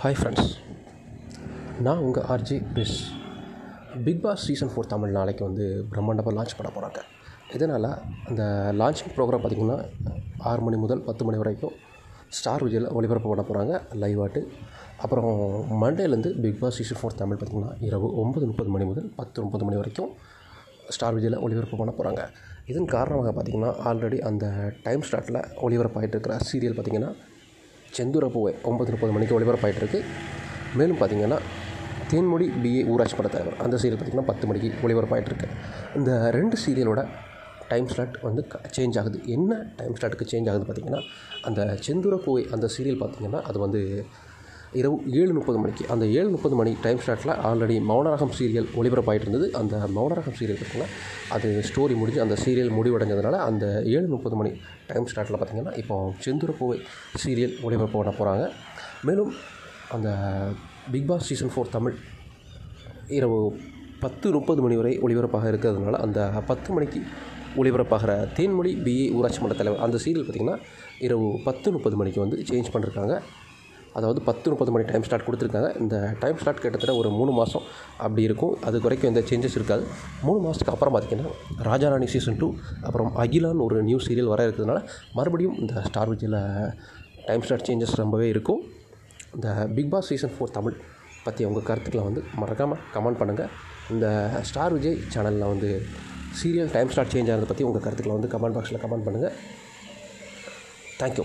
Hi friends நான் உங்கள் RJ பிஸ் Bigg Boss season four Tamil நாளைக்கு வந்து பிரம்மாண்டமாக லான்ச் பண்ண போகிறாங்க இதனால் அந்த லான்ச்சிங் ப்ரோக்ராம் பார்த்திங்கன்னா ஆறு மணி முதல் பத்து மணி வரைக்கும் ஸ்டார் விஜயில் ஒளிபரப்பு பண்ண போகிறாங்க லைவ் ஆட்டு. அப்புறம் மண்டேலேருந்து Bigg Boss season four Tamil பார்த்திங்கன்னா இரவு ஒம்பது முப்பது மணி முதல் பத்து முப்பது மணி வரைக்கும் ஸ்டார் விஜயில் ஒளிபரப்பு பண்ண போகிறாங்க இதன் காரணமாக பார்த்திங்கன்னா ஆல்ரெடி அந்த டைம் ஸ்லாட்டில் ஒளிபரப்பாகிட்டு இருக்கிற சீரியல் பார்த்திங்கன்னா செந்துரப்பூவை ஒம்பது முப்பது மணிக்கு ஒளிபரப்பாயிட்டு இருக்கு மேலும் பார்த்திங்கன்னா தேன்மொழி பிஏ ஊராட்சி பட தலைவர் அந்த சீரியல் பார்த்திங்கன்னா பத்து மணிக்கு ஒளிபரப்பாயிட்டு இருக்கு இந்த ரெண்டு சீரியலோட டைம் ஸ்லாட் வந்து சேஞ்ச் ஆகுது. என்ன டைம் ஸ்லாட்டுக்கு சேஞ்ச் ஆகுது பார்த்திங்கன்னா அந்த செந்துரப்பூவை அந்த சீரியல் பார்த்திங்கன்னா அது வந்து இரவு ஏழு முப்பது மணிக்கு. அந்த ஏழு முப்பது மணி டைம் ஸ்லாட்டில் ஆல்ரெடி மௌனரகம் சீரியல் ஒளிபரப்பாயிட்டு இருந்தது. அந்த மௌனரகம் சீரியல் பார்த்திங்கன்னா அது ஸ்டோரி முடிஞ்சு அந்த சீரியல் முடிவடைஞ்சதுனால அந்த ஏழு முப்பது மணி டைம் ஸ்லாட்டில் பார்த்திங்கன்னா இப்போ செந்துரப்பூவை சீரியல் ஒளிபரப்பு பண்ண போகிறாங்க மேலும் அந்த Bigg Boss season four Tamil இரவு பத்து முப்பது மணி வரை ஒளிபரப்பாக இருக்கிறதுனால அந்த பத்து மணிக்கு ஒளிபரப்பாகிற தேன்மொழி பிஏ ஊராட்சி மன்ற தலைவர் அந்த சீரியல் பார்த்திங்கன்னா இரவு பத்து முப்பது மணிக்கு வந்து சேஞ்ச் பண்ணிருக்காங்க. அதாவது பத்து முப்பது மணி டைம் ஸ்லாட் கொடுத்துருக்காங்க. இந்த டைம் ஸ்லாட் கிட்டத்தட்ட ஒரு மூணு மாதம் அப்படி இருக்கும். அது வரைக்கும் எந்த சேஞ்சஸ் இருக்காது. மூணு மாதத்துக்கு அப்புறம் பார்த்திங்கன்னா ராஜாராணி சீசன் டூ அப்புறம் அகிலான்னு ஒரு நியூ சீரியல் வர இருக்கிறதுனால மறுபடியும் இந்த ஸ்டார் விஜயில் டைம் ஸ்லாட் சேஞ்சஸ் ரொம்பவே இருக்கும். இந்த Bigg Boss season four Tamil பற்றி உங்கள் கருத்துக்களை வந்து மறக்காமல் கமெண்ட் பண்ணுங்கள் இந்த ஸ்டார் விஜய் சேனலில் வந்து சீரியல் டைம் ஸ்லாட் சேஞ்ச் ஆகிறத பற்றி உங்கள் கருத்துக்களை வந்து கமெண்ட் பாக்ஸில் கமெண்ட் பண்ணுங்கள் தேங்க்யூ